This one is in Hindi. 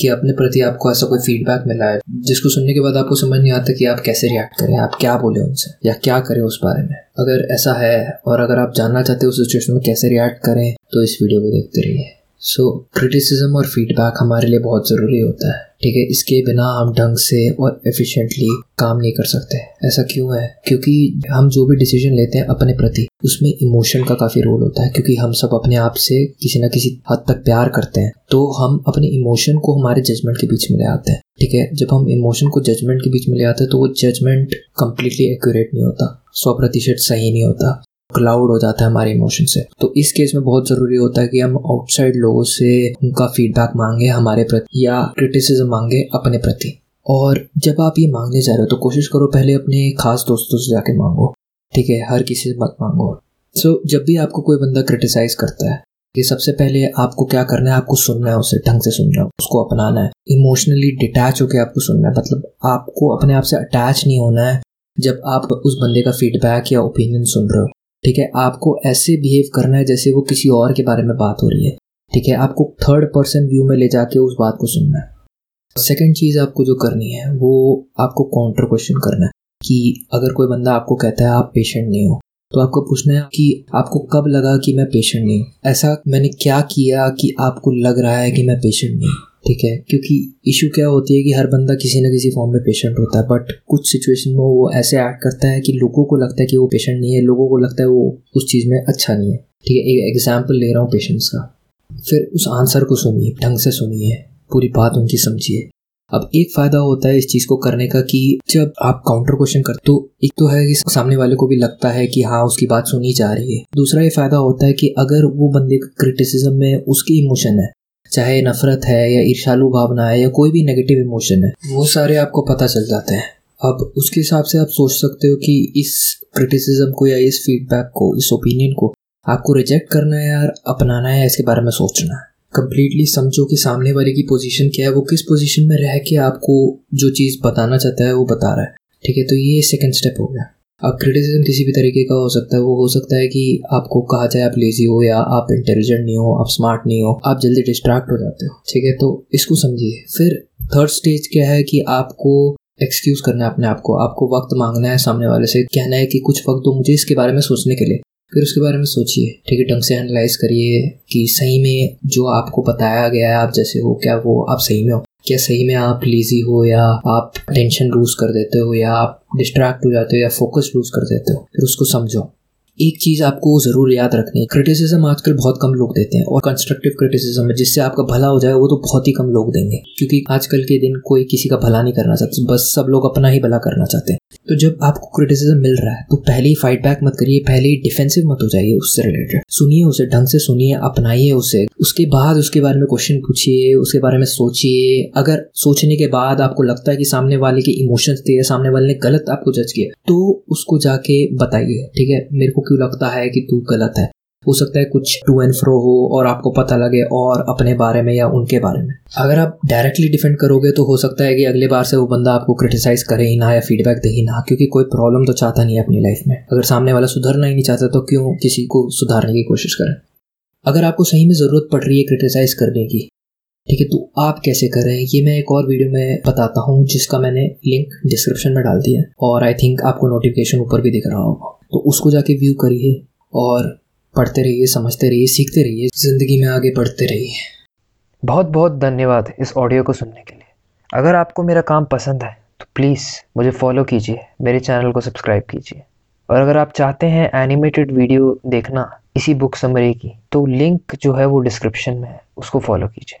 कि अपने प्रति आपको ऐसा कोई फीडबैक मिला है, जिसको सुनने के बाद आपको समझ नहीं आता कि आप कैसे रिएक्ट करें, आप क्या बोले उनसे, या क्या करें उस बारे में। अगर ऐसा है, और अगर आप जानना चाहते हो उस सिचुएशन में कैसे रिएक्ट करें तो इस वीडियो को देखते रहिए। सो क्रिटिसिज्म और फीडबैक हमारे लिए बहुत ज़रूरी होता है, ठीक है? इसके बिना हम ढंग से और एफिशिएंटली काम नहीं कर सकते। ऐसा क्यों है? क्योंकि हम जो भी डिसीज़न लेते हैं अपने प्रति, उसमें इमोशन का काफ़ी रोल होता है, क्योंकि हम सब अपने आप से किसी ना किसी हद तक प्यार करते हैं तो हम अपने इमोशन को हमारे जजमेंट के बीच में ले आते हैं, ठीक है? जब हम इमोशन को जजमेंट के बीच में ले आते हैं तो वो जजमेंट कम्प्लीटली एक्यूरेट नहीं होता, सौ प्रतिशत सही नहीं होता। क्लाउड हो जाता है हमारे इमोशन से। तो इस केस में बहुत ज़रूरी होता है कि हम आउटसाइड लोगों से उनका फीडबैक मांगे हमारे प्रति या क्रिटिसिज्म मांगे अपने प्रति। और जब आप ये मांगने जा रहे हो तो कोशिश करो पहले अपने खास दोस्तों से जाके मांगो। ठीक है? हर किसी से मत मांगो। सो so, जब भी आपको कोई बंदा क्रिटिसाइज करता है कि सबसे पहले आपको क्या करना है आपको सुनना है उसे ढंग से सुनना है उसको अपनाना है। इमोशनली डिटैच होकर आपको सुनना है मतलब आपको अपने आप से अटैच नहीं होना है जब आप उस बंदे का फीडबैक या ओपिनियन सुन रहे हो। ठीक है? आपको ऐसे बिहेव करना है जैसे वो किसी और के बारे में बात हो रही है। ठीक है? आपको थर्ड पर्सन व्यू में ले जाके उस बात को सुनना है। सेकेंड चीज़ आपको जो करनी है, वो आपको काउंटर क्वेश्चन करना है कि अगर कोई बंदा आपको कहता है, आप पेशेंट नहीं हो। तो आपको पूछना है कि आपको कब लगा कि मैं पेशेंट नहीं हूँ? ऐसा मैंने क्या किया कि आपको लग रहा है कि मैं पेशेंट नहीं हूँ? ठीक है, क्योंकि इशू क्या होती है कि हर बंदा किसी न किसी फॉर्म में पेशेंट होता है बट कुछ सिचुएशन में वो ऐसे एक्ट करता है कि लोगों को लगता है कि वो पेशेंट नहीं है, लोगों को लगता है वो उस चीज़ में अच्छा नहीं है। ठीक है, एक एग्ज़ाम्पल ले रहा हूँ पेशेंट्स का। फिर उस आंसर को सुनिए, ढंग से सुनिए, पूरी बात उनकी समझिए। अब एक फ़ायदा होता है इस चीज़ को करने का कि जब आप काउंटर क्वेश्चन करते तो एक तो है कि सामने वाले को भी लगता है कि हाँ उसकी बात सुनी जा रही है। दूसरा ये फ़ायदा होता है कि अगर वो बंदे का क्रिटिसिज्म में उसकी इमोशन है चाहे नफरत है या ईर्षालु भावना है या कोई भी नेगेटिव इमोशन है, वो सारे आपको पता चल जाते हैं। अब उसके हिसाब से आप सोच सकते हो कि इस क्रिटिसिज्म को या इस फीडबैक को, इस ओपिनियन को आपको रिजेक्ट करना है या अपनाना है, इसके बारे में सोचना है। कम्प्लीटली समझो कि सामने वाले की पोजीशन क्या है, वो किस पोजीशन में रह के आपको जो चीज़ बताना चाहता है, वो बता रहा है। ठीक है तो ये सेकंड स्टेप हो गया। अब क्रिटिसिज्म किसी भी तरीके का हो सकता है, वो हो सकता है कि आपको कहा जाए आप लेजी हो या आप इंटेलिजेंट नहीं हो, आप स्मार्ट नहीं हो, आप जल्दी डिस्ट्रैक्ट हो जाते हो, ठीक है? तो इसको समझिए। फिर थर्ड स्टेज क्या है कि आपको एक्सक्यूज करना है अपने आप को, आपको वक्त मांगना है सामने वाले से, कहना है कि कुछ वक्त दो मुझे इसके बारे में सोचने के लिए। फिर उसके बारे में सोचिए, ठीक है? ढंग से एनालाइज करिए कि सही में जो आपको बताया गया है, आप जैसे हो, क्या वो आप सही में हो? क्या सही में आप लीजी हो या आप टेंशन लूज कर देते हो या आप डिस्ट्रैक्ट हो जाते हो या फोकस लूज कर देते हो? फिर उसको समझो। एक चीज़ आपको ज़रूर याद रखनी है। क्रिटिसिज्म आजकल बहुत कम लोग देते हैं और कंस्ट्रक्टिव क्रिटिसिज्म जिससे आपका भला हो जाए, वो तो बहुत ही कम लोग देंगे। क्योंकि आजकल के दिन कोई किसी का भला नहीं करना चाहता, बस सब लोग अपना ही भला करना चाहते हैं। तो जब आपको क्रिटिसिज्म मिल रहा है तो पहले ही फाइट बैक मत करिए, पहले ही डिफेंसिव मत हो जाइए उससे रिलेटेड सुनिए उसे, ढंग से सुनिए, अपनाइए उसे। उसके बाद उसके बारे में क्वेश्चन पूछिए, उसके बारे में सोचिए। अगर सोचने के बाद आपको लगता है कि सामने वाले के इमोशंस थे सामने वाले ने गलत आपको जज किया तो उसको जाके बताइए, ठीक है? मेरे को क्यों लगता है कि तू गलत है? हो सकता है कुछ टू एंड फ्रो हो और आपको पता लगे और अपने बारे में या उनके बारे में। अगर आप डायरेक्टली डिफेंड करोगे तो हो सकता है कि अगले बार से वो बंदा आपको क्रिटिसाइज करे ही ना या फीडबैक दे ही ना, क्योंकि कोई प्रॉब्लम तो चाहता नहीं है अपनी लाइफ में। अगर सामने वाला सुधरना ही नहीं चाहता तो क्यों किसी को सुधारने की कोशिश करें? अगर आपको सही में ज़रूरत पड़ रही है क्रिटिसाइज करने की ठीक है तो आप कैसे करें? ये मैं एक और वीडियो में बताता हूँ, जिसका मैंने लिंक डिस्क्रिप्शन में डाल दिया और आई थिंक आपको नोटिफिकेशन ऊपर भी दिख रहा होगा। तो उसको जाके व्यू करिए और पढ़ते रहिए, समझते रहिए, सीखते रहिए, ज़िंदगी में आगे बढ़ते रहिए। बहुत बहुत धन्यवाद इस ऑडियो को सुनने के लिए। अगर आपको मेरा काम पसंद है तो प्लीज़ मुझे फॉलो कीजिए, मेरे चैनल को सब्सक्राइब कीजिए। और अगर आप चाहते हैं एनिमेटेड वीडियो देखना इसी बुक समरी की तो लिंक जो है वो डिस्क्रिप्शन में है, उसको फॉलो कीजिए।